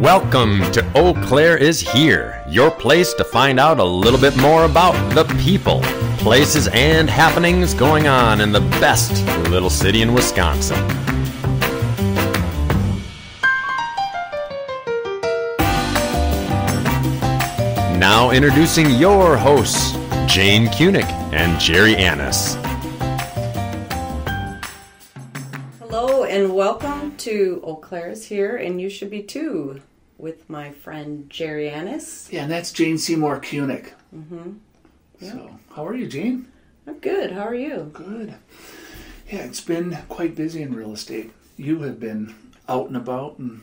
Welcome to Eau Claire is Here, your place to find out a little bit more about the people, places, and happenings going on in the best little city in Wisconsin. Now introducing your hosts, Jane Kunick and Jerry Annis. Hello and welcome to Eau Claire's here, and you should be too, with my friend Jerry Annis. Yeah, and that's Jane Seymour Kunick. Mm-hmm. So, how are you, Jane? I'm good. How are you? Good. Yeah, it's been quite busy in real estate. You have been out and about, and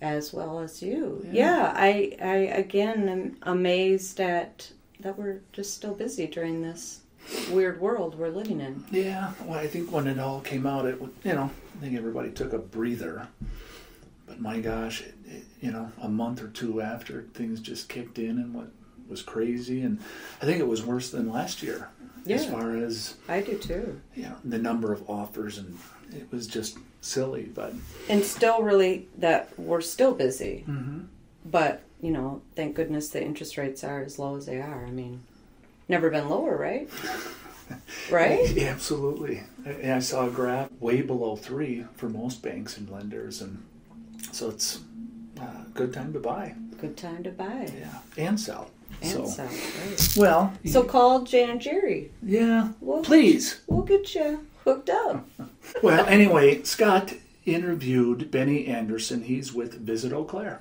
As well as you. Yeah. Yeah, I, I again am amazed at that we're just still busy during this weird world we're living in. yeah, well, I think when it all came out, it you know, I think everybody took a breather. But my gosh, it, it, you know, a month or two after, things just kicked in, and what was crazy, and I think it was worse than last year as far as I do too. you know the number of offers, and it was just silly, but. And still really that we're still busy. hmm But, you know, thank goodness the interest rates are as low as they are. I mean, never been lower, right? right? Yeah, absolutely. And I saw a graph way below three for most banks and lenders, and so it's a good time to buy. Good time to buy Yeah, and sell. and so, sell. Right. well, So call Jan and Jerry. yeah, We'll please. We'll get you hooked up. Well, anyway, Scott interviewed Benny Anderson. He's with Visit Eau Claire.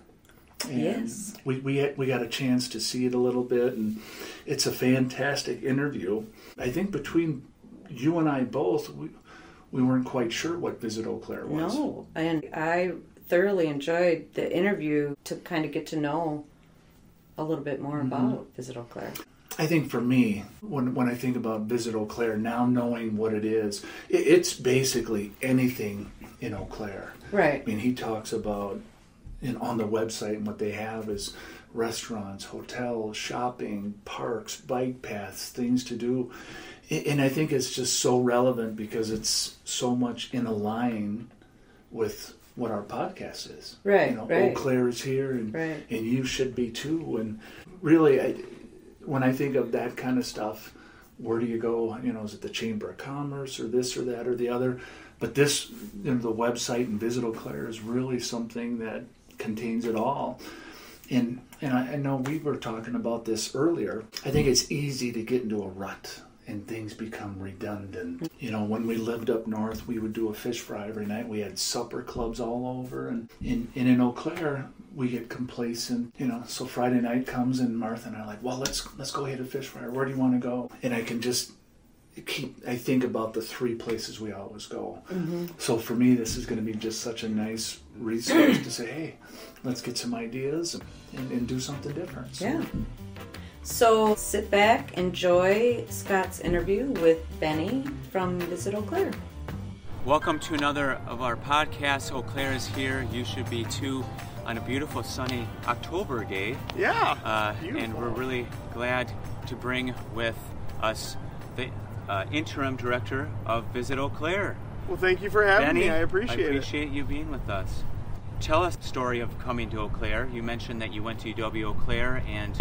And Yes. we we had, we got a chance to see it a little bit, and it's a fantastic interview. I think between you and I both, we, we weren't quite sure what Visit Eau Claire was. No, and I thoroughly enjoyed the interview to kind of get to know a little bit more Mm-hmm. about Visit Eau Claire. I think for me, when when I think about Visit Eau Claire, now knowing what it is, it, it's basically anything in Eau Claire. Right. I mean, he talks about in, on the website and what they have is restaurants, hotels, shopping, parks, bike paths, things to do. And I think it's just so relevant because it's so much in a line with what our podcast is. Right, You know, right. Eau Claire is here and, Right. and you should be too. And really, I, when I think of that kind of stuff, where do you go? You know, is it the Chamber of Commerce or this or that or the other? But this, you know, the website and Visit Eau Claire is really something that contains it all. And and I, I know we were talking about this earlier. I think it's easy to get into a rut and things become redundant. You know, when we lived up north, we would do a fish fry every night. We had supper clubs all over, and in and in Eau Claire, we get complacent. You know, so Friday night comes and Martha and I are like, well, let's let's go hit a fish fry. Where do you want to go? And I can just keep. I think about the three places we always go. Mm-hmm. So for me, this is going to be just such a nice resource to say, hey, let's get some ideas and, and do something different. So, Yeah. So sit back, enjoy Scott's interview with Benny from Visit Eau Claire. Welcome to another of our podcasts. Eau Claire is here. You should be too on a beautiful sunny October day. Yeah. Uh, and we're really glad to bring with us the uh, interim director of Visit Eau Claire. Well, thank you for having Benny, me. I appreciate, it. I appreciate you being with us. Tell us the story of coming to Eau Claire. You mentioned that you went to UW Eau Claire and,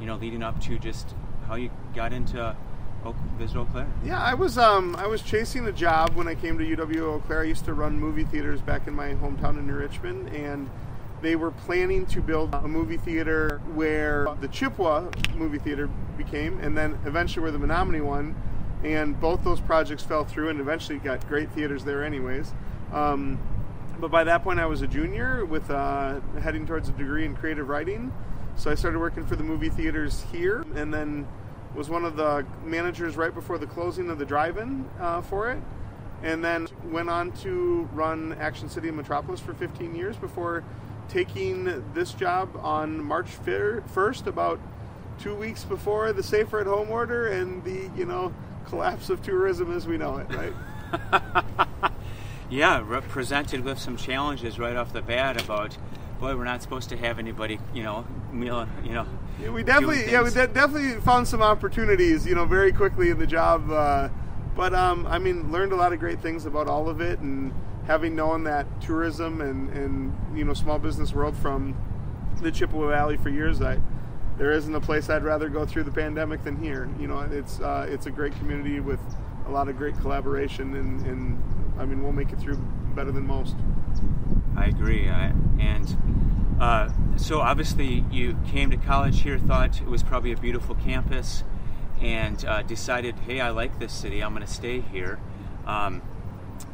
you know, leading up to just how you got into Oak, Visit Eau Claire. Yeah, I was um I was chasing a job when I came to UW Eau Claire. I used to run movie theaters back in my hometown in New Richmond, and they were planning to build a movie theater where the Chippewa movie theater became, and then eventually where the Menomonie one. And both those projects fell through, and eventually got great theaters there, anyways. Um, but by that point, I was a junior with uh, heading towards a degree in creative writing. So I started working for the movie theaters here, and then was one of the managers right before the closing of the drive-in uh, for it, and then went on to run Action City and Metropolis for 15 years before taking this job on March 1st, about two weeks before the Safer at Home order and the you know collapse of tourism as we know it. Right. Yeah, presented with some challenges right off the bat about, boy, we're not supposed to have anybody, you know, meal, you know. Yeah, we definitely, yeah, we de- definitely found some opportunities, you know, very quickly in the job. Uh, but um, I mean, learned a lot of great things about all of it, and having known that tourism and and you know small business world from the Chippewa Valley for years. I there isn't a place I'd rather go through the pandemic than here. You know, it's uh, it's a great community with a lot of great collaboration, and, and I mean, we'll make it through better than most. I agree. I, and uh, so obviously you came to college here, thought it was probably a beautiful campus, and uh, decided, hey, I like this city. I'm going to stay here. Um,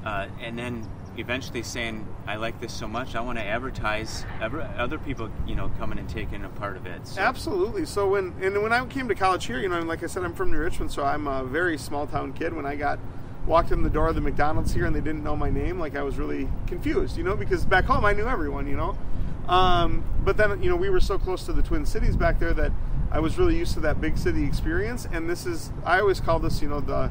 uh, and then eventually saying, I like this so much, I want to advertise other people, you know, coming and taking a part of it. So. Absolutely. So when and when I came to college here, you know, like I said, I'm from New Richmond, so I'm a very small town kid. When I got walked in the door of the McDonald's here and they didn't know my name, like I was really confused, you know, because back home I knew everyone, you know. Um, but then, you know, we were so close to the Twin Cities back there that I was really used to that big city experience. And this is, I always call this, you know, the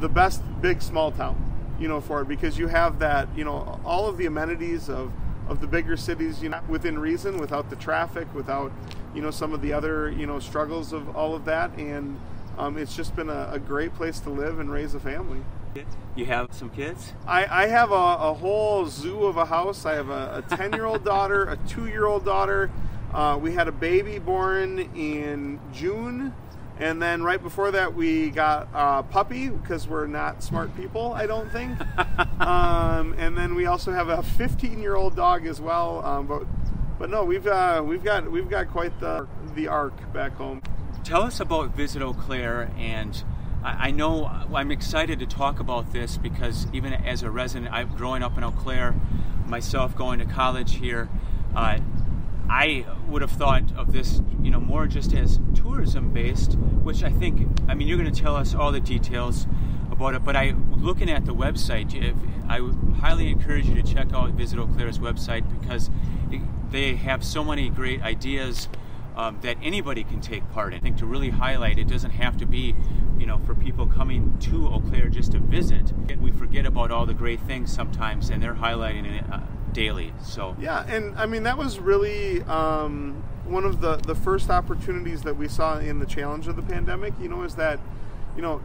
the best big small town you know, for it because you have that, you know, all of the amenities of of the bigger cities, you know, within reason, without the traffic, without, you know, some of the other, you know, struggles of all of that, and um, it's just been a, a, great place to live and raise a family. You have some kids? I, I have a, a whole zoo of a house. I have a 10 year old daughter, a two year old daughter. Uh, we had a baby born in June and then right before that, we got a puppy because we're not smart people, I don't think. um, and then we also have a 15-year-old dog as well. Um, but but no, we've uh, we've got we've got quite the the ark back home. Tell us about Visit Eau Claire, and I, I know I'm excited to talk about this because even as a resident, I'm growing up in Eau Claire, myself going to college here. Uh, I would have thought of this, you know, more just as tourism based, which I think, I mean, you're going to tell us all the details about it, but I, looking at the website, I highly encourage you to check out Visit Eau Claire's website because they have so many great ideas um, that anybody can take part in. I think to really highlight, it doesn't have to be, you know, for people coming to Eau Claire just to visit. We forget about all the great things sometimes, and they're highlighting it. Uh, daily. So yeah, and I mean that was really um, one of the the first opportunities that we saw in the challenge of the pandemic. You know, is that you know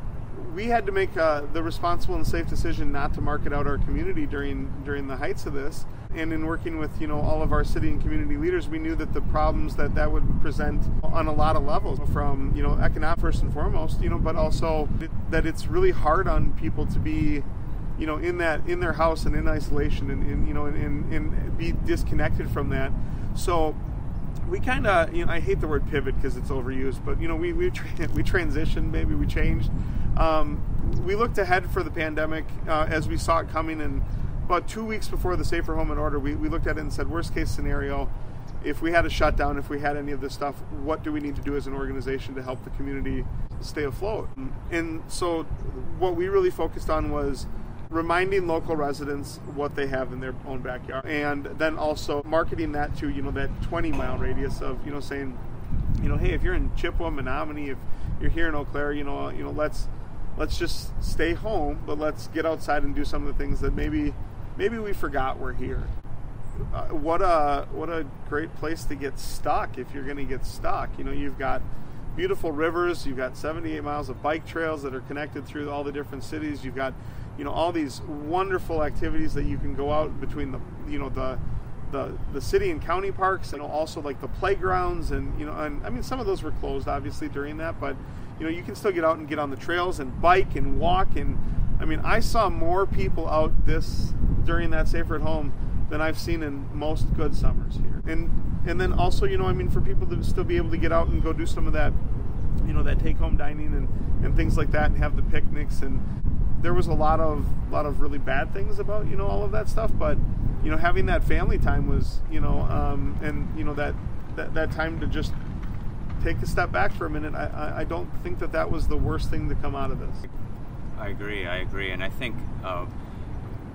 we had to make uh, the responsible and safe decision not to market out our community during during the heights of this. And in working with you know all of our city and community leaders, we knew that the problems that that would present on a lot of levels, from you know economic first and foremost, you know, but also that it's really hard on people to be you know in that in their house and in isolation and, and you know and, and, be disconnected from that so we kind of you know I hate the word pivot because it's overused but you know we we, tra- we transitioned maybe we changed um, we looked ahead for the pandemic uh, as we saw it coming and about two weeks before the safer home and order we, we looked at it and said worst case scenario if we had a shutdown if we had any of this stuff what do we need to do as an organization to help the community stay afloat? And so what we really focused on was reminding local residents what they have in their own backyard and then also marketing that to you know that 20 mile radius of you know saying you know hey if you're in chippewa menomonie if you're here in eau claire you know you know let's let's just stay home but let's get outside and do some of the things that maybe maybe we forgot we're here. Uh, what a what a great place to get stuck if you're going to get stuck. You know you've got beautiful rivers you've got 78 miles of bike trails that are connected through all the different cities. You've got you know all these wonderful activities that you can go out between the you know the the, the city and county parks and also like the playgrounds and you know and I mean some of those were closed obviously during that but you know you can still get out and get on the trails and bike and walk and I mean I saw more people out this during that safer at home than I've seen in most good summers here. And and then also you know I mean for people to still be able to get out and go do some of that you know that take home dining and and things like that and have the picnics and there was a lot of a lot of really bad things about you know all of that stuff, but you know having that family time was you know um, and you know that, that that time to just take a step back for a minute. I, I don't think that that was the worst thing to come out of this. I agree. I agree, and I think uh,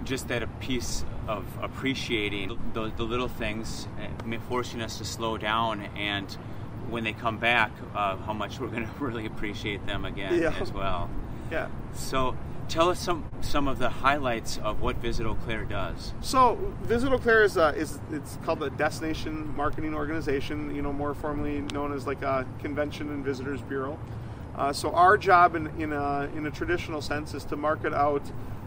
just that a piece of appreciating the, the little things, eh, forcing us to slow down and when they come back, uh, how much we're going to really appreciate them again yeah. as well. Yeah. So tell us some some of the highlights of what Visit Eau Claire does. So Visit Eau Claire is, uh, is it's called the Destination Marketing Organization, you know, more formally known as like a Convention and Visitors Bureau. Uh, so our job in in a, in a traditional sense is to market out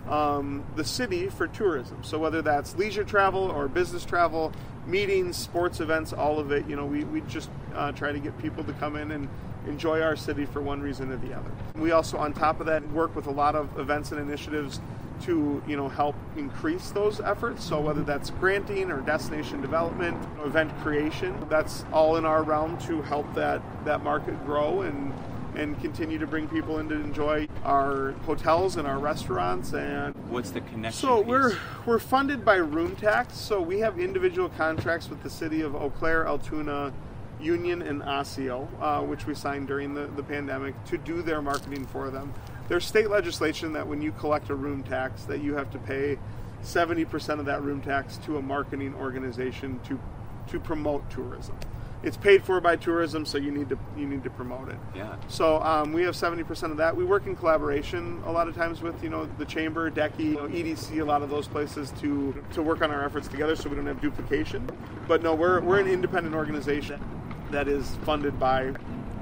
um, the city for tourism. So whether that's leisure travel or business travel, meetings, sports events, all of it. You know, we, we just uh, try to get people to come in and enjoy our city for one reason or the other. We also, on top of that, work with a lot of events and initiatives to you know help increase those efforts. So whether that's granting or destination development, event creation, that's all in our realm to help that that market grow and and continue to bring people in to enjoy our hotels and our restaurants and what's the connection so piece? we're we're funded by room tax so we have individual contracts with the city of eau claire altoona union and osseo uh, which we signed during the, the pandemic to do their marketing for them there's state legislation that when you collect a room tax that you have to pay 70% of that room tax to a marketing organization to to promote tourism it's paid for by tourism, so you need to you need to promote it. Yeah. So um, we have seventy percent of that. We work in collaboration a lot of times with you know the chamber, DECI, you know, EDC, a lot of those places to to work on our efforts together, so we don't have duplication. But no, we're we're an independent organization that is funded by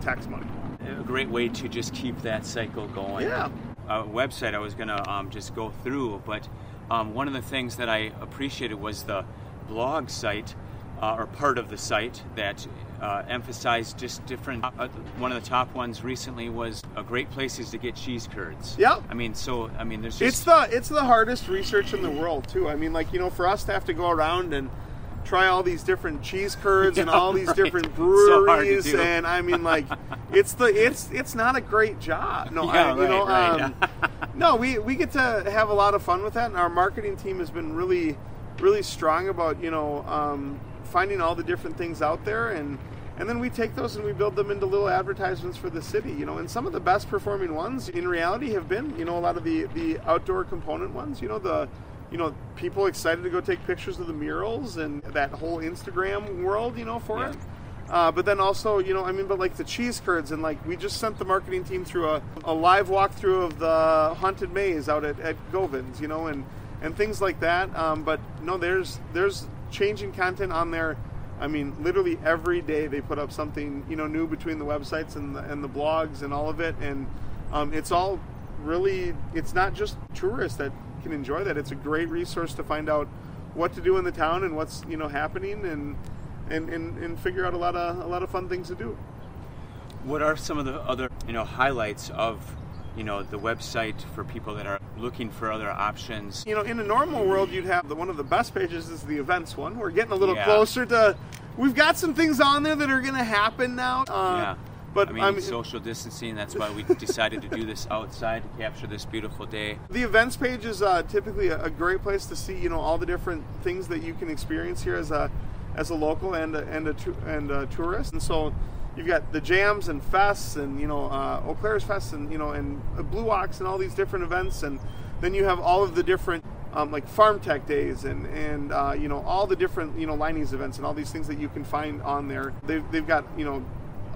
tax money. a great way to just keep that cycle going. Yeah. A website I was gonna um, just go through, but um, one of the things that I appreciated was the blog site uh, or part of the site that uh, emphasized just different. Uh, one of the top ones recently was a great places to get cheese curds. Yeah. I mean, so I mean, there's just It's the it's the hardest research in the world too. I mean, like you know, for us to have to go around and try all these different cheese curds and all these right. different So breweries, do. and I mean, like it's the it's it's not a great job. No, Yeah, I, you know, right, right. um, no, we we get to have a lot of fun with that, and our marketing team has been really really strong about you know um, finding all the different things out there and. And then we take those and we build them into little advertisements for the city, you know. And some of the best performing ones in reality have been, you know, a lot of the the outdoor component ones. You know, the you know, people excited to go take pictures of the murals and that whole Instagram world, you know, for Yeah. it. Uh, but then also, you know, I mean, but like the cheese curds and like we just sent the marketing team through a, a live walkthrough of the haunted maze out at, at Govins, you know, and and things like that. Um, but no, there's there's changing content on there. I mean, literally every day they put up something you know new between the websites and the, and the blogs and all of it, and um, it's all really. It's not just tourists that can enjoy that. It's a great resource to find out what to do in the town and what's you know happening and and, and, and figure out a lot of a lot of fun things to do. What are some of the other, you know, highlights of, you know, the website for people that are looking for other options? You know, in a normal world, you'd have the, one of the best pages is the events one. We're getting a little Yeah. closer to. We've got some things on there that are going to happen now. Uh, yeah. But I mean, I mean, social distancing. That's why we decided to do this outside to capture this beautiful day. The events page is uh, typically a, a great place to see, you know, all the different things that you can experience here as a as a local and a, and a and a tourist. And so you've got the jams and fests and you know uh, Eaux Claires Fest and you know and Blue Ox and all these different events. And then you have all of the different um, like farm tech days and and uh, you know all the different you know Leinie's events and all these things that you can find on there. They've they've got you know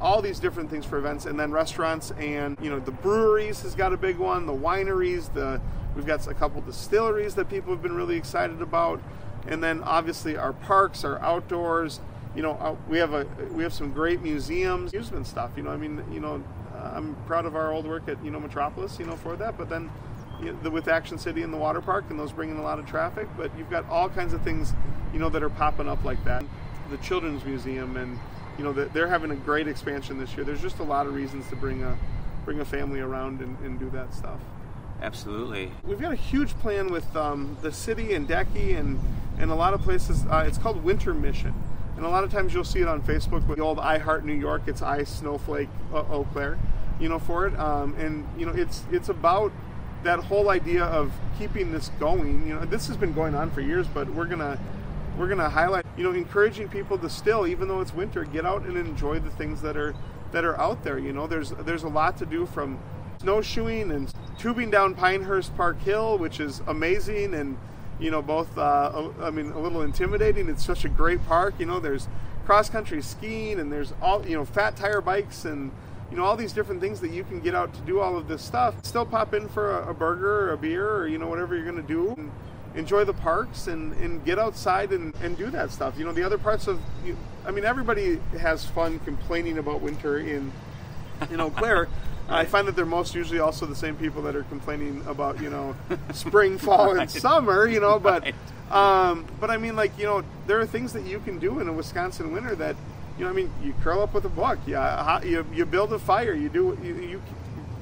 all these different things for events and then restaurants and you know the breweries has got a big one the wineries the we've got a couple distilleries that people have been really excited about and then obviously our parks our outdoors you know uh, we have a we have some great museums amusement stuff you know i mean you know uh, i'm proud of our old work at you know metropolis you know for that but then you know, the, with action city and the water park and those bring in a lot of traffic but you've got all kinds of things you know that are popping up like that. The children's museum and you know that they're having a great expansion this year. There's just a lot of reasons to bring a bring a family around and, and do that stuff. Absolutely. We've got a huge plan with um, the city and DECI and and a lot of places. Uh, it's called Winter Mission, and a lot of times you'll see it on Facebook with the old I Heart New York. It's I Snowflake uh, Eau Claire, you know, for it. Um, and you know, it's it's about that whole idea of keeping this going. You know, this has been going on for years, but we're gonna we're going to highlight you know encouraging people to still even though it's winter get out and enjoy the things that are that are out there you know? There's there's a lot to do from snowshoeing and tubing down pinehurst park hill which is amazing and you know both uh, i mean a little intimidating. It's such a great park you know? There's cross country skiing and there's all you know fat tire bikes and you know all these different things that you can get out to do all of this stuff. Still pop in for a, a burger or a beer or you know whatever you're going to do. and, enjoy the parks and, and get outside and, and do that stuff. You know, the other parts of, you, I mean, everybody has fun complaining about winter in, in Eau Claire. I find that they're most usually also the same people that are complaining about, you know, spring, fall, and summer, you know, but, Right. Um, but I mean, like you know, there are things that you can do in a Wisconsin winter that, you know, I mean, you curl up with a book, yeah, you, you build a fire, you do you, you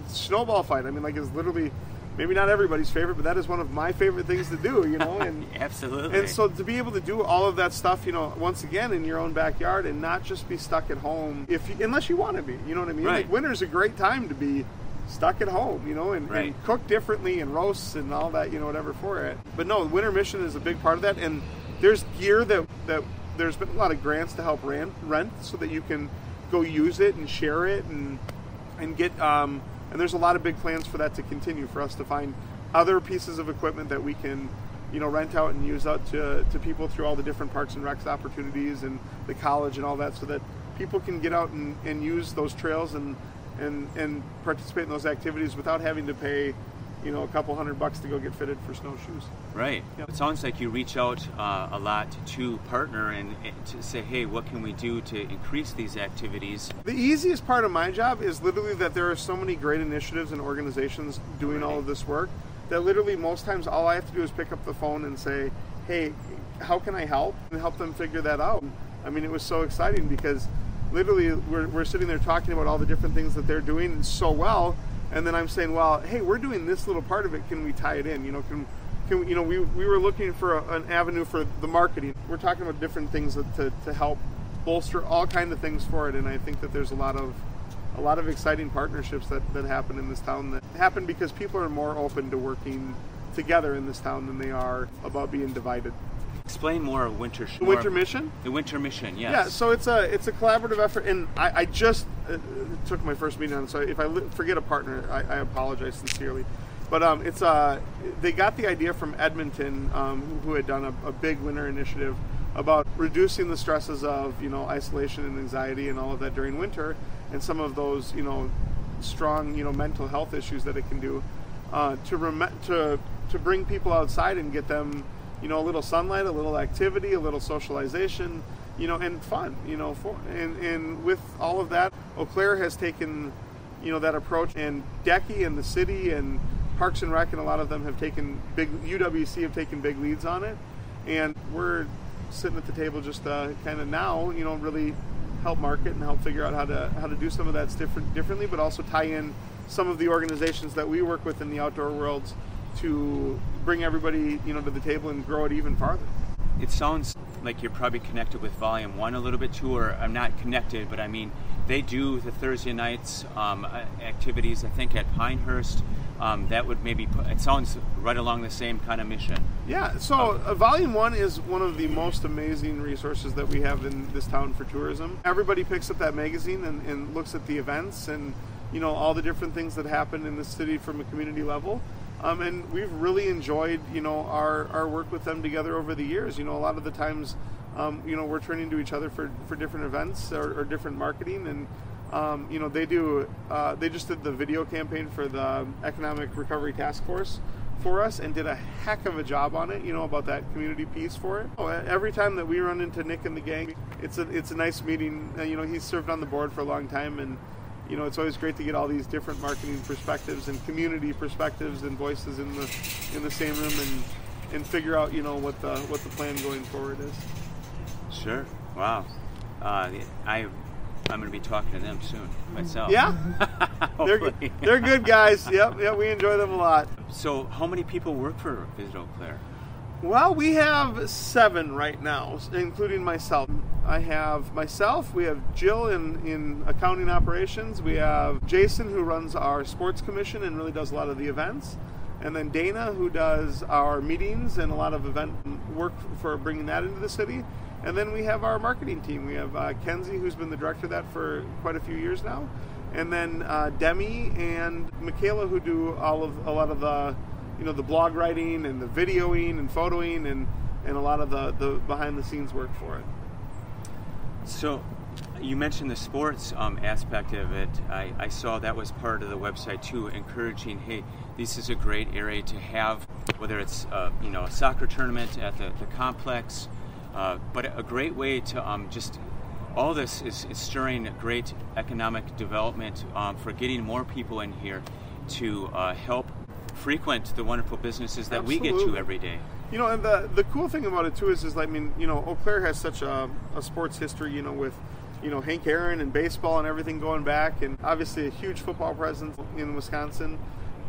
snowball fight. I mean, like it's literally maybe not everybody's favorite, but that is one of my favorite things to do, you know. And absolutely. And so to be able to do all of that stuff, you know, once again in your own backyard and not just be stuck at home, if you, unless you want to be, you know what I mean. Right. Like winter's a great time to be stuck at home, you know, and, Right. and cook differently and roasts and all that, you know, whatever for it. But no, winter mission is a big part of that, and there's gear that that there's been a lot of grants to help rent rent so that you can go use it and share it and and get um, and there's a lot of big plans for that to continue for us to find other pieces of equipment that we can you know rent out and use out to, to people through all the different parks and recs opportunities and the college and all that so that people can get out and, and use those trails and, and and participate in those activities without having to pay you know a couple hundred bucks to go get fitted for snowshoes Right. Yeah. It sounds like you reach out uh, a lot to partner and, and to say, hey, what can we do to increase these activities? The easiest part of my job is literally that there are so many great initiatives and organizations doing all of this work that literally most times all I have to do is pick up the phone and say, hey, how can I help? And help them figure that out. I mean, it was so exciting because literally we're, we're sitting there talking about all the different things that they're doing so well. And then I'm saying, well, hey, we're doing this little part of it. Can we tie it in? You know, can, can we, you know, we, we were looking for a, an avenue for the marketing. We're talking about different things that, to, to help bolster all kind of things for it. And I think that there's a lot of a lot of exciting partnerships that, that happen in this town that happen because people are more open to working together in this town than they are about being divided. Explain more of Winter The Winter Mission? The Winter Mission, yes. Yeah, so it's a it's a collaborative effort, and I, I just uh, took my first meeting on. So if I li- forget a partner, I, I apologize sincerely. But um, it's uh, they got the idea from Edmonton, um, who, who had done a, a big winter initiative about reducing the stresses of you know isolation and anxiety and all of that during winter, and some of those you know strong you know mental health issues that it can do uh, to rem- to to bring people outside and get them you know a little sunlight, a little activity, a little socialization, you know, and fun, you know, for and and with all of that, Eau Claire has taken you know that approach, and DECI and the city and Parks and Rec and a lot of them have taken big UWC have taken big leads on it, and we're sitting at the table just uh, kind of now, you know, really help market and help figure out how to how to do some of that different differently, but also tie in some of the organizations that we work with in the outdoor worlds to bring everybody you know to the table and grow it even farther. It sounds like you're probably connected with Volume 1 a little bit too, or I'm not connected, but I mean, they do the Thursday nights um, activities, I think, at Pinehurst. Um, that would maybe, put, it sounds right along the same kind of mission. Yeah, so uh, Volume 1 is one of the most amazing resources that we have in this town for tourism. Everybody picks up that magazine and, and looks at the events and, you know, all the different things that happen in the city from a community level. Um, and we've really enjoyed, you know, our, our work with them together over the years. You know, a lot of the times, um, you know, we're turning to each other for, for different events or, or different marketing and um, you know, they do. Uh, they just did the video campaign for the Economic Recovery Task Force for us and did a heck of a job on it. You know about that community piece for it. Oh, every time that we run into Nick and the gang, it's a it's a nice meeting. Uh, you know, he's served on the board for a long time, and you know it's always great to get all these different marketing perspectives and community perspectives and voices in the in the same room and and figure out you know what the what the plan going forward is. Sure. Wow. Uh, I, I'm going to be talking to them soon myself. Yeah, they're they're good guys. Yep, yep, we enjoy them a lot. So, how many people work for Visit Eau Claire? Well, we have seven right now, including myself. I have myself, we have Jill in, in accounting operations, we have Jason who runs our sports commission and really does a lot of the events, and then Dana who does our meetings and a lot of event work for bringing that into the city. And then we have our marketing team. We have uh, Kenzie, who's been the director of that for quite a few years now, and then uh, Demi and Michaela, who do all of a lot of the you know the blog writing and the videoing and photoing and and a lot of the the behind the scenes work for it So, you mentioned the sports um, aspect of it. I, I saw that was part of the website too, encouraging, hey, this is a great area to have, whether it's uh, you know a soccer tournament at the, the complex, uh, but a great way to um, just all this is, is stirring great economic development um, for getting more people in here to uh, help frequent the wonderful businesses that we get to every day. You know, and the the cool thing about it too is, is like I mean, you know, Eau Claire has such a, a sports history. You know, with you know Hank Aaron and baseball and everything going back, and obviously a huge football presence in Wisconsin.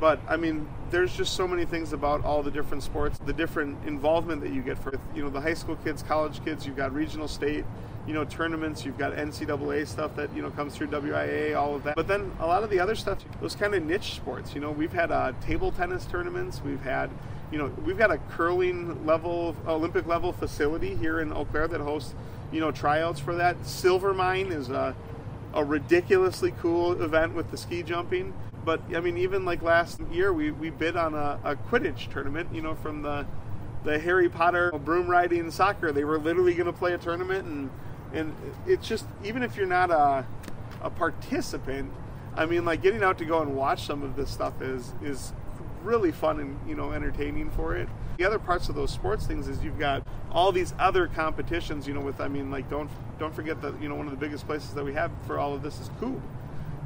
But I mean, there's just so many things about all the different sports, the different involvement that you get for you know the high school kids, college kids. You've got regional, state, you know tournaments. You've got NCAA stuff that you know comes through WIA, all of that. But then a lot of the other stuff, those kind of niche sports. You know, we've had uh, table tennis tournaments. We've had you know we've got a curling level, Olympic level facility here in Eau Claire that hosts you know tryouts for that. Silvermine is a a ridiculously cool event with the ski jumping. But I mean, even like last year, we, we bid on a, a Quidditch tournament. You know, from the the Harry Potter broom riding soccer. They were literally going to play a tournament, and and it's just even if you're not a a participant, I mean, like getting out to go and watch some of this stuff is is really fun and you know entertaining for it. The other parts of those sports things is you've got all these other competitions. You know, with I mean, like don't don't forget that you know one of the biggest places that we have for all of this is Kubb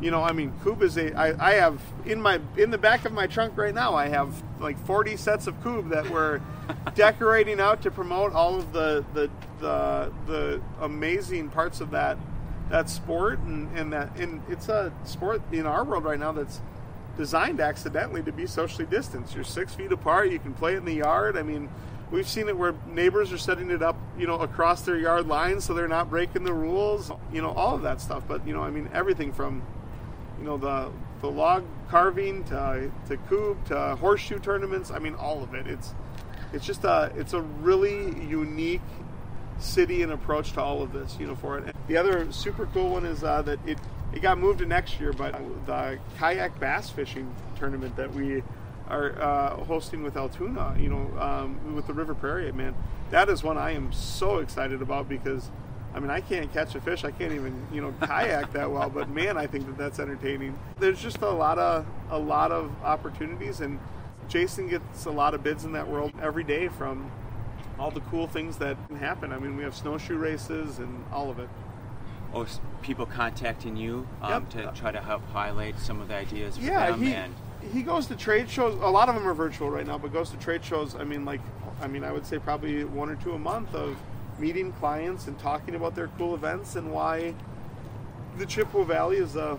you know, I mean, Kubb is a. I, I have in my in the back of my trunk right now. I have like 40 sets of Kubb that we're decorating out to promote all of the the the, the amazing parts of that that sport and, and that and it's a sport in our world right now that's designed accidentally to be socially distanced. You're six feet apart. You can play in the yard. I mean, we've seen it where neighbors are setting it up, you know, across their yard lines so they're not breaking the rules. You know, all of that stuff. But you know, I mean, everything from you know the the log carving to to Kubb to horseshoe tournaments. I mean, all of it. It's it's just a it's a really unique city and approach to all of this. You know, for it. The other super cool one is uh, that it it got moved to next year, but the kayak bass fishing tournament that we are uh, hosting with Altoona, you know, um, with the River Prairie, man, that is one I am so excited about because I mean, I can't catch a fish. I can't even, you know, kayak that well. But man, I think that that's entertaining. There's just a lot of a lot of opportunities, and Jason gets a lot of bids in that world every day from all the cool things that can happen. I mean, we have snowshoe races and all of it. Oh, people contacting you um, yep. to try to help highlight some of the ideas for yeah, them. He, and he goes to trade shows. A lot of them are virtual right now, but goes to trade shows. I mean, like, I mean, I would say probably one or two a month of meeting clients and talking about their cool events and why the Chippewa Valley is a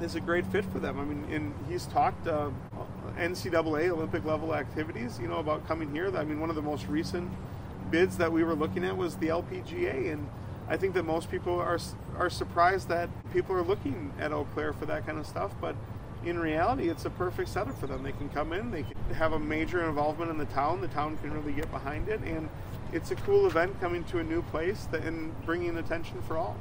is a great fit for them. I mean, and he's talked uh, NCAA Olympic level activities, you know, about coming here. I mean, one of the most recent bids that we were looking at was the LPGA, and I think that most people are are surprised that people are looking at Eau Claire for that kind of stuff, but in reality, it's a perfect setup for them. They can come in, they can have a major involvement in the town. The town can really get behind it, and it's a cool event coming to a new place that, and bringing attention for all.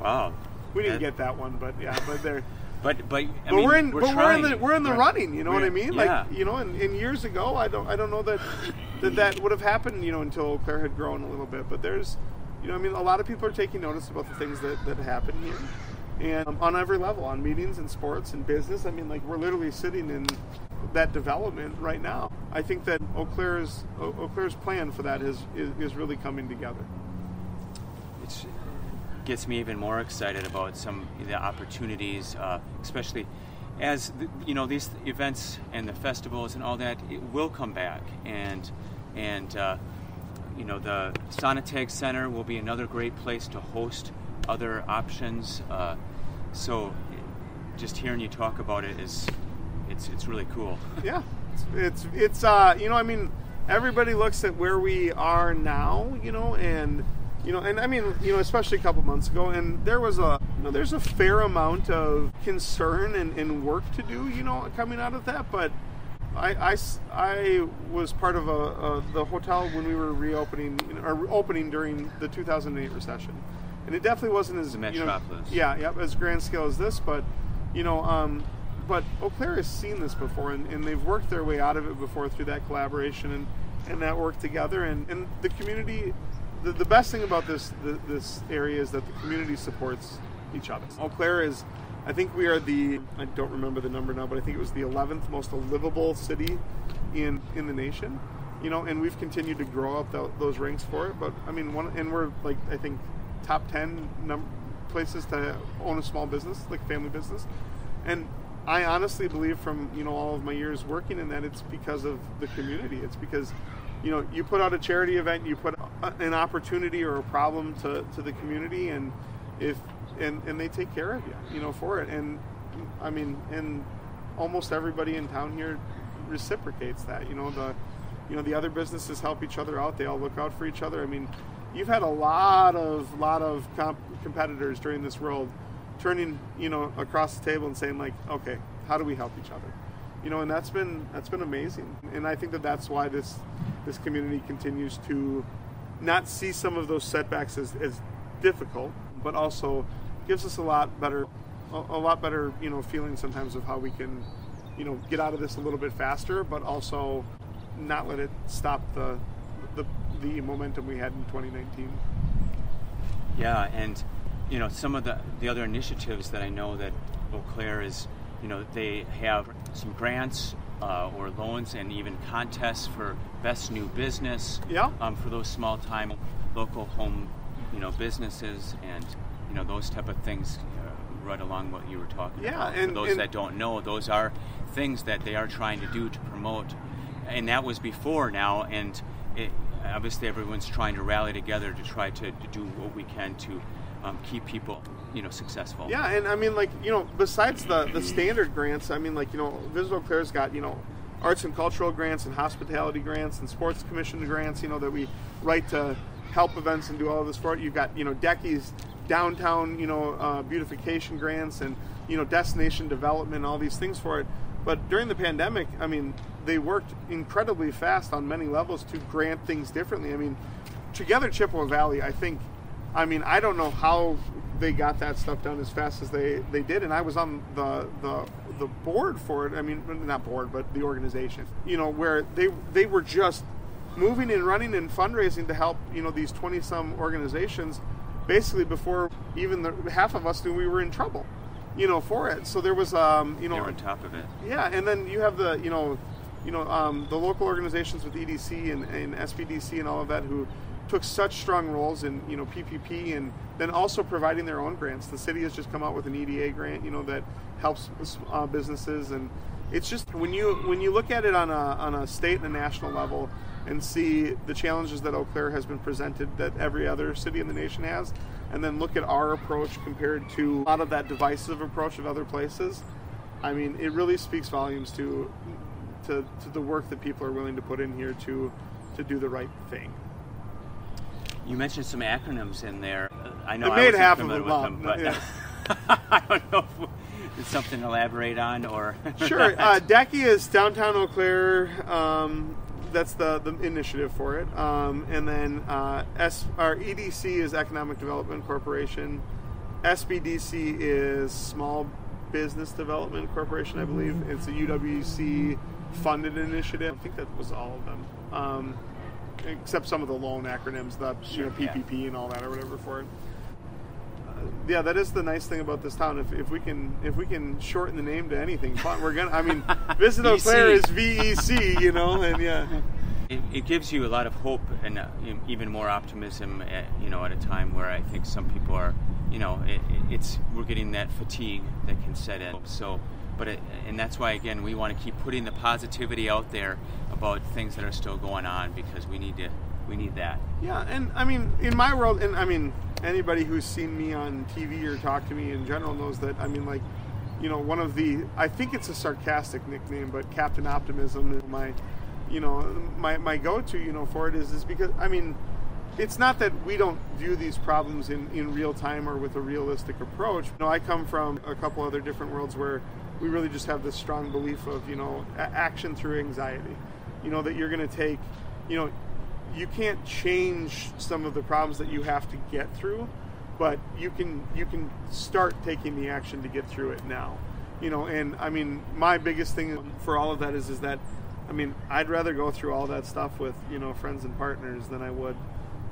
Wow, we didn't get that one, but yeah, but they're. But but I but mean, we're in we're but trying. we're in the we're in the We're- running. You know what I mean? yeah. Like you know, and, and years ago, I don't I don't know that that that would have happened. You know, until Eau Claire had grown a little bit. But there's, you know, I mean, a lot of people are taking notice about the things that that happen here, and um, on every level, on meetings and sports and business. I mean, like we're literally sitting in that development right now. I think that Eau Claire's Eau Claire's plan for that is is, is really coming together. It gets me even more excited about some of the opportunities, uh, especially as the, you know these events and the festivals and all that it will come back, and and uh, you know the Sonnentag Center will be another great place to host other options. Uh, so just hearing you talk about it is it's it's really cool. yeah, it's it's, it's uh, you know, I mean, everybody looks at where we are now, you know, and you know, and I mean, you know, especially a couple months ago, and there was a, you know, there's a fair amount of concern and, and work to do, you know, coming out of that, but. I, I, I was part of a, a, the hotel when we were reopening or opening during the 2008 recession, and it definitely wasn't as The you know, yeah, yeah, as grand scale as this, but you know, um, but Eau Claire has seen this before, and, and they've worked their way out of it before through that collaboration and, and that work together. And, and the community, the, the best thing about this the, this area is that the community supports each other. Eau Claire is, I think we are the, I don't remember the number now, but I think it was the 11th most livable city in in the nation. You know, and we've continued to grow up tho- those ranks for it. But I mean, one, and we're like I think top 10 num- places to own a small business, like family business. And I honestly believe from you know all of my years working in that it's because of the community. It's because you know, you put out a charity event, you put an opportunity or a problem to, to the community, and if and, and they take care of you, you know, for it. And I mean, and almost everybody in town here reciprocates that. You know, the you know the other businesses help each other out. They all look out for each other. I mean, you've had a lot of lot of comp- competitors during this world turning you know across the table and saying like, okay, how do we help each other? You know, and that's been that's been amazing. And I think that that's why this this community continues to not see some of those setbacks as, as difficult, but also gives us a lot better a, a lot better you know feeling sometimes of how we can you know get out of this a little bit faster, but also not let it stop the the, the momentum we had in 2019. Yeah, and you know some of the the other initiatives that I know that Eau Claire is, you know, they have some grants uh, or loans and even contests for best new business. Yeah. Um, for those small time local home, you know, businesses and you know those type of things. Uh, right along what you were talking Yeah, about. and- for those and- that don't know, those are things that they are trying to do to promote, and that was before now, and it, obviously everyone's trying to rally together to try to, to do what we can to um, keep people, you know, successful. Yeah, and I mean, like you know, besides the the standard grants, I mean, like you know, Visit Eau Claire's got you know, arts and cultural grants and hospitality grants and sports commission grants. You know that we write to help events and do all this for it. You've got you know, DECI's downtown you know uh, beautification grants and you know destination development, all these things for it. But during the pandemic, I mean, they worked incredibly fast on many levels to grant things differently. I mean, together Chippewa Valley, I think I mean, I don't know how they got that stuff done as fast as they, they did, and I was on the, the the board for it. I mean, not board, but the organization. You know, where they they were just moving and running and fundraising to help you know these twenty some organizations, basically before even the, half of us knew we were in trouble. You know, for it. So there was um, you know They're on top of it. yeah, and then you have the you know, you know um, the local organizations with EDC and, and SBDC and all of that who took such strong roles in you know PPP and then also providing their own grants. The city has just come out with an EDA grant, you know, that helps uh, businesses, and it's just when you when you look at it on a on a state and a national level and see the challenges that Eau Claire has been presented that every other city in the nation has, and then look at our approach compared to a lot of that divisive approach of other places. I mean, it really speaks volumes to, to to the work that people are willing to put in here to to do the right thing. You mentioned some acronyms in there. I know I I made wasn't half of familiar them up, them, but I don't know if it's something to elaborate on or. Sure. Uh, DECI is downtown Eau Claire. Um, that's the, the initiative for it. Um, and then uh, S, our EDC is Economic Development Corporation. SBDC is Small Business Development Corporation, I believe. It's a UWC funded initiative. I think that was all of them. Um, except some of the loan acronyms, the you know, PPP and all that or whatever for it. Uh, yeah, that is the nice thing about this town. If, if we can if we can shorten the name to anything we're gonna. I mean, Visit Eau Claire is VEC, you know, and yeah, It, it gives you a lot of hope and uh, even more optimism, at, you know, at a time where I think some people are, you know, it, it's we're getting that fatigue that can set in. So, but it, and that's why again we want to keep putting the positivity out there about things that are still going on because we need to we need that. yeah. And I mean, in my world, and I mean, anybody who's seen me on TV or talked to me in general knows that. I mean, like, you know, one of the I think it's a sarcastic nickname, but Captain Optimism is my, you know, my my go-to, you know, for it is is because I mean. It's not that we don't view these problems in, in real time or with a realistic approach. You know, I come from a couple other different worlds where we really just have this strong belief of, you know, action through anxiety. You know, that you're going to take, you know, you can't change some of the problems that you have to get through, but you can you can start taking the action to get through it now. You know, and I mean, my biggest thing for all of that is is that, I mean, I'd rather go through all that stuff with you know friends and partners than I would,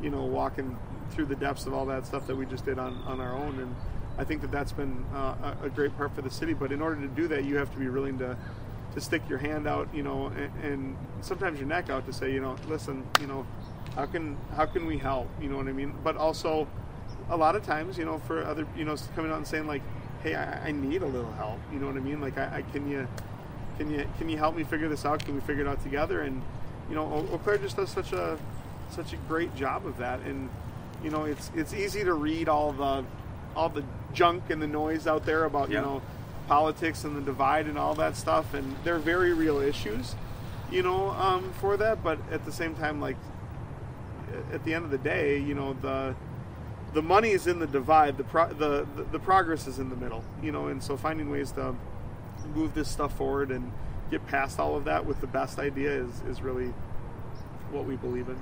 you know, walking through the depths of all that stuff that we just did on on our own. And I think that that's been uh, a a great part for the city. But in order to do that, you have to be willing to to stick your hand out, you know, and, and sometimes your neck out to say, you know, listen, you know, how can how can we help? You know what I mean? But also, a lot of times, you know, for other, you know, coming out and saying like, hey, I, I need a little help. You know what I mean? Like, I, I can you can you can you help me figure this out? Can we figure it out together? And you know, Eau Claire just does such a such a great job of that, and you know, it's it's easy to read all the all the junk and the noise out there about Yeah. you know politics and the divide and all that stuff, and they're very real issues, you know, um, for that. But at the same time, like at the end of the day, you know, the the money is in the divide. The, pro- the the the progress is in the middle, you know, and so finding ways to move this stuff forward and get past all of that with the best idea is is really what we believe in.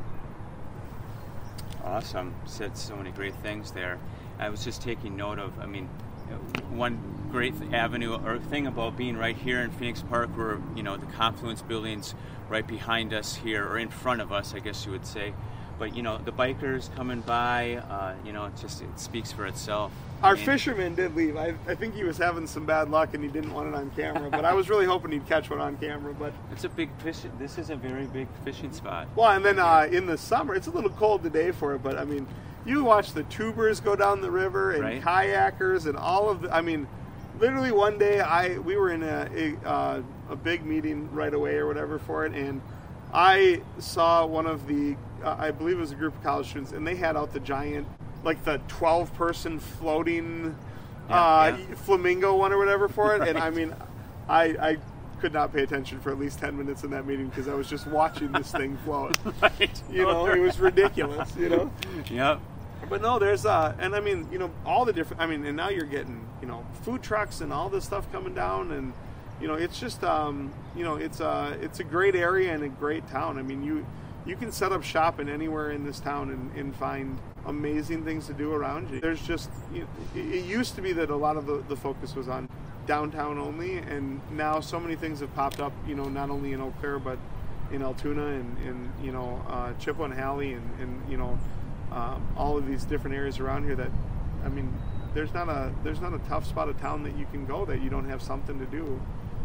Awesome. Said so many great things there. I was just taking note of, I mean, one great avenue or thing about being right here in Phoenix Park, where, you know, the Confluence building's right behind us here, or in front of us, I guess you would say. But, you know, the bikers coming by, uh, you know, it just it speaks for itself. I Our mean, fisherman did leave. I, I think he was having some bad luck and he didn't want it on camera. But I was really hoping he'd catch one on camera. But It's a big fish. This is a very big fishing spot. well, and then uh, in the summer, it's a little cold today for it. But I mean, you watch the tubers go down the river and Right. kayakers and all of the. I mean, literally one day I we were in a a, uh, a big meeting right away or whatever for it, and I saw one of the uh, I believe it was a group of college students, and they had out the giant like the twelve person floating Yeah, uh, yeah. flamingo one or whatever for it, and I mean, I I could not pay attention for at least ten minutes in that meeting because I was just watching this thing float. right. You know, it was ridiculous. You know. Yep. But no, there's uh, and I mean, you know, all the different. I mean, and now you're getting, you know, food trucks and all this stuff coming down, and you know, it's just, um, you know, it's a it's a great area and a great town. I mean, you you can set up shop in anywhere in this town and, and find amazing things to do around you. There's just, you it, it used to be that a lot of the, the focus was on downtown only, and now so many things have popped up. You know, not only in Eau Claire but in Altoona and, and you know uh, Chippewa and Hallie and, and you know um, all of these different areas around here that I mean there's not a there's not a tough spot of town that you can go that you don't have something to do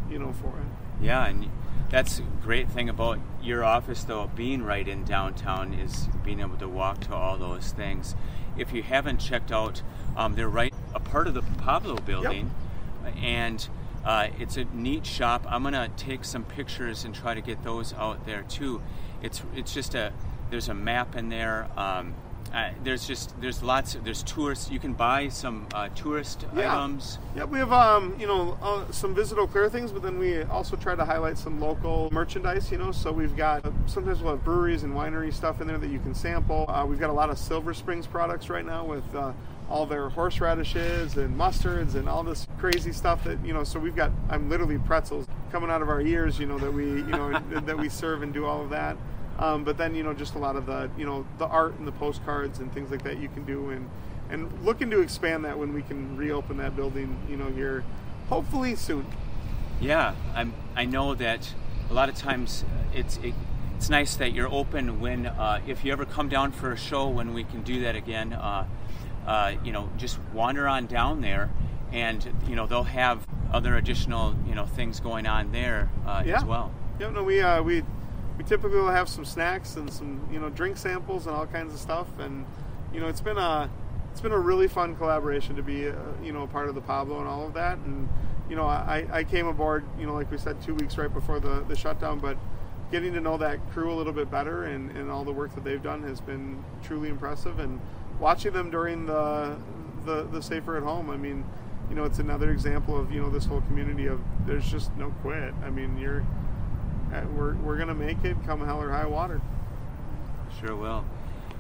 you know for it Yeah, and that's a great thing about your office, though, being right in downtown, is being able to walk to all those things. If you haven't checked out, um, they're right a part of the Pablo building, and uh, it's a neat shop. I'm gonna take some pictures and try to get those out there too. It's it's just a there's a map in there. Um, uh, there's just there's lots there's tourists. You can buy some uh, tourist Yeah. items. yeah we have um you know uh, some visit Eau Claire things but then we also try to highlight some local merchandise you know so we've got sometimes we'll have breweries and winery stuff in there that you can sample uh, we've got a lot of Silver Springs products right now with uh, all their horseradishes and mustards and all this crazy stuff that you know so we've got I'm literally pretzels coming out of our ears you know that we you know that we serve and do all of that um, but then you know just a lot of the you know the art and the postcards and things like that you can do and and looking to expand that when we can reopen that building you know here hopefully soon Yeah, I'm, I know that a lot of times it's it, it's nice that you're open when uh, if you ever come down for a show when we can do that again. Uh, uh, you know, just wander on down there, and you know they'll have other additional you know things going on there uh, Yeah. as well. yeah no we uh, we we typically will have some snacks and some you know drink samples and all kinds of stuff. And you know it's been a it's been a really fun collaboration to be uh, you know a part of the Pablo and all of that. And you know I, I came aboard you know like we said two weeks right before the, the shutdown. But getting to know that crew a little bit better and, and all the work that they've done has been truly impressive. And watching them during the the, the safer at home I mean you know it's another example of you know this whole community of there's just no quit. I mean you're uh, we're, we're gonna make it come hell or high water Sure will.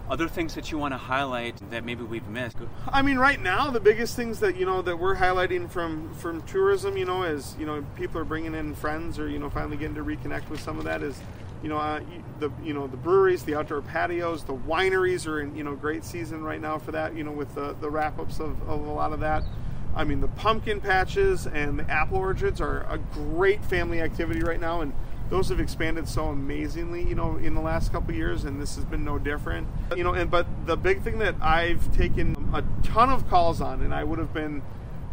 Other things that you want to highlight that maybe we've missed. I mean, right now the biggest things that you know that we're highlighting from from tourism, you know, is you know people are bringing in friends or you know finally getting to reconnect with some of that is, you know, uh, the you know the breweries, the outdoor patios, the wineries are in you know great season right now for that. You know, with the the wrap ups of, of a lot of that. I mean, the pumpkin patches and the apple orchards are a great family activity right now, and those have expanded so amazingly, you know, in the last couple years, and this has been no different. You know, and but the big thing that I've taken a ton of calls on, and I would have been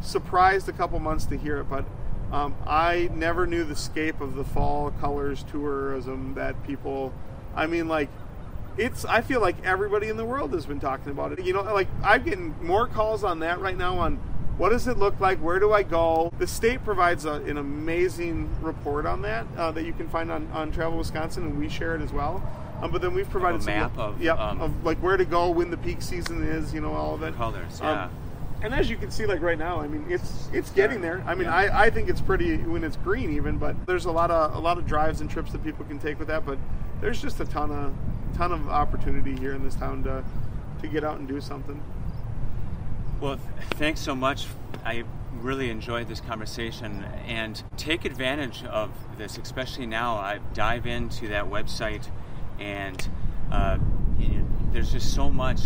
surprised a couple months to hear it, but um, I never knew the scape of the fall colors tourism that people. I mean, like it's I feel like everybody in the world has been talking about it. You know, like I'm getting more calls on that right now on what does it look like? Where do I go? The state provides a, an amazing report on that uh, that you can find on, on Travel Wisconsin, and we share it as well. Um, but then we've provided a some map of, yep, um, of like where to go, when the peak season is, you know, all of it. Colors, Um, yeah. and as you can see, like right now, I mean, it's it's getting there. I mean, Yeah. I, I think it's pretty when it's green, even. But there's a lot of a lot of drives and trips that people can take with that. But there's just a ton of ton of opportunity here in this town to to get out and do something. Well, thanks so much. I really enjoyed this conversation and take advantage of this, especially now. I dive into that website, and uh, there's just so much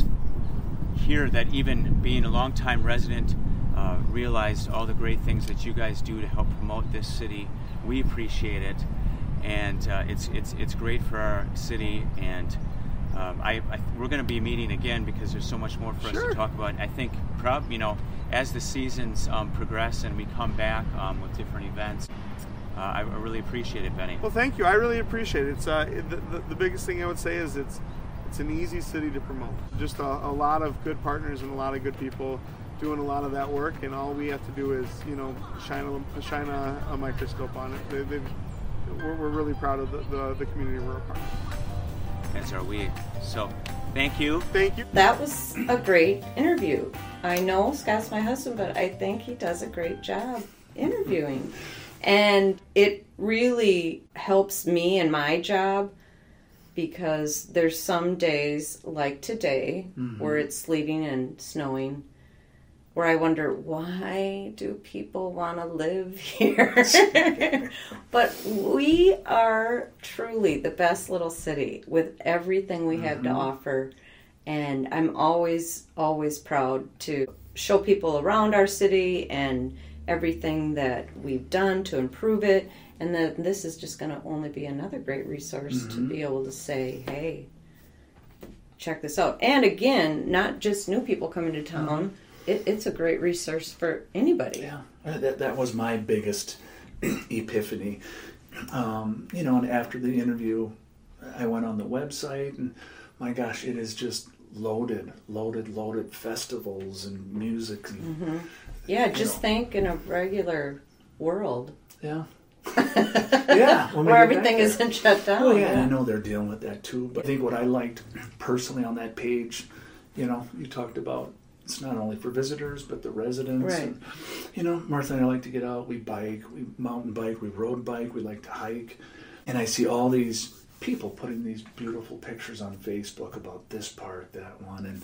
here that even being a longtime resident, uh, realized all the great things that you guys do to help promote this city. We appreciate it, and uh, it's it's it's great for our city and. Um, I, I, we're going to be meeting again because there's so much more for us to talk about. I think, prob, you know, as the seasons um, progress and we come back um, with different events, uh, I, I really appreciate it, Benny. Well, thank you. I really appreciate it. It's uh, the, the, the biggest thing I would say is it's it's an easy city to promote. Just a, a lot of good partners and a lot of good people doing a lot of that work, and all we have to do is you know shine a shine a, a microscope on it. They, they've, we're, we're really proud of the, the, the community we're a part of. As are we. So, thank you. Thank you. That was a great interview. I know Scott's my husband, but I think he does a great job interviewing. And it really helps me in my job because there's some days like today where mm-hmm. it's sleeting and snowing where I wonder why do people want to live here? but we are truly the best little city with everything we have to mm-hmm. offer. And I'm always, always proud to show people around our city and everything that we've done to improve it. And then this is just going to only be another great resource to mm-hmm. be able to say, hey, check this out. And again, not just new people coming to town. Uh-huh. It, it's a great resource for anybody. Yeah, uh, that that was my biggest epiphany. Um, you know, and after the interview, I went on the website, and my gosh, it is just loaded, loaded, loaded festivals and music and Yeah, just know. think in a regular world yeah, yeah, where everything isn't shut down. Oh yeah, I know they're dealing with that too. But I think what I liked personally on that page, you know, you talked about it's not only for visitors but the residents. Right. And, you know, Martha and I like to get out. We bike, we mountain bike, we road bike. We like to hike, and I see all these people putting these beautiful pictures on Facebook about this park, that one, and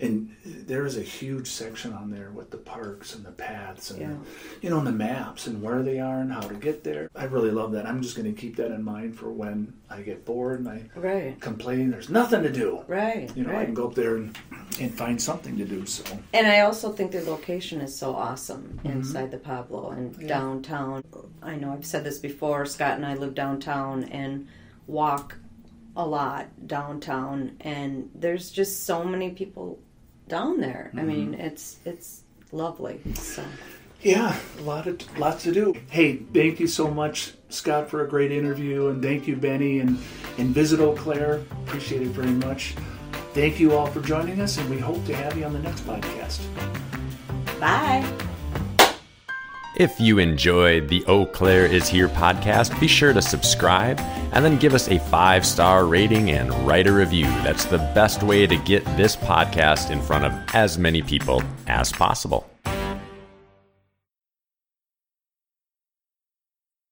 and there is a huge section on there with the parks and the paths and Yeah. you know and the maps and where they are and how to get there. I really love that. I'm just going to keep that in mind for when I get bored and I Right, complain there's nothing to do. right, You know, I can go up there and, and find something to do. So And I also think their location is so awesome Mm-hmm. inside the Pablo and downtown. I know I've said this before. Scott and I live downtown and walk a lot downtown, and there's just so many people down there. Mm-hmm. I mean, it's it's lovely. So yeah, a lot of lots to do. Hey, thank you so much, Scott, for a great interview, and thank you, Benny, and and visit Eau Claire. Appreciate it very much. Thank you all for joining us, and we hope to have you on the next podcast. bye. If you enjoyed the Eau Claire is Here podcast, be sure to subscribe and then give us a five star rating and write a review. That's the best way to get this podcast in front of as many people as possible.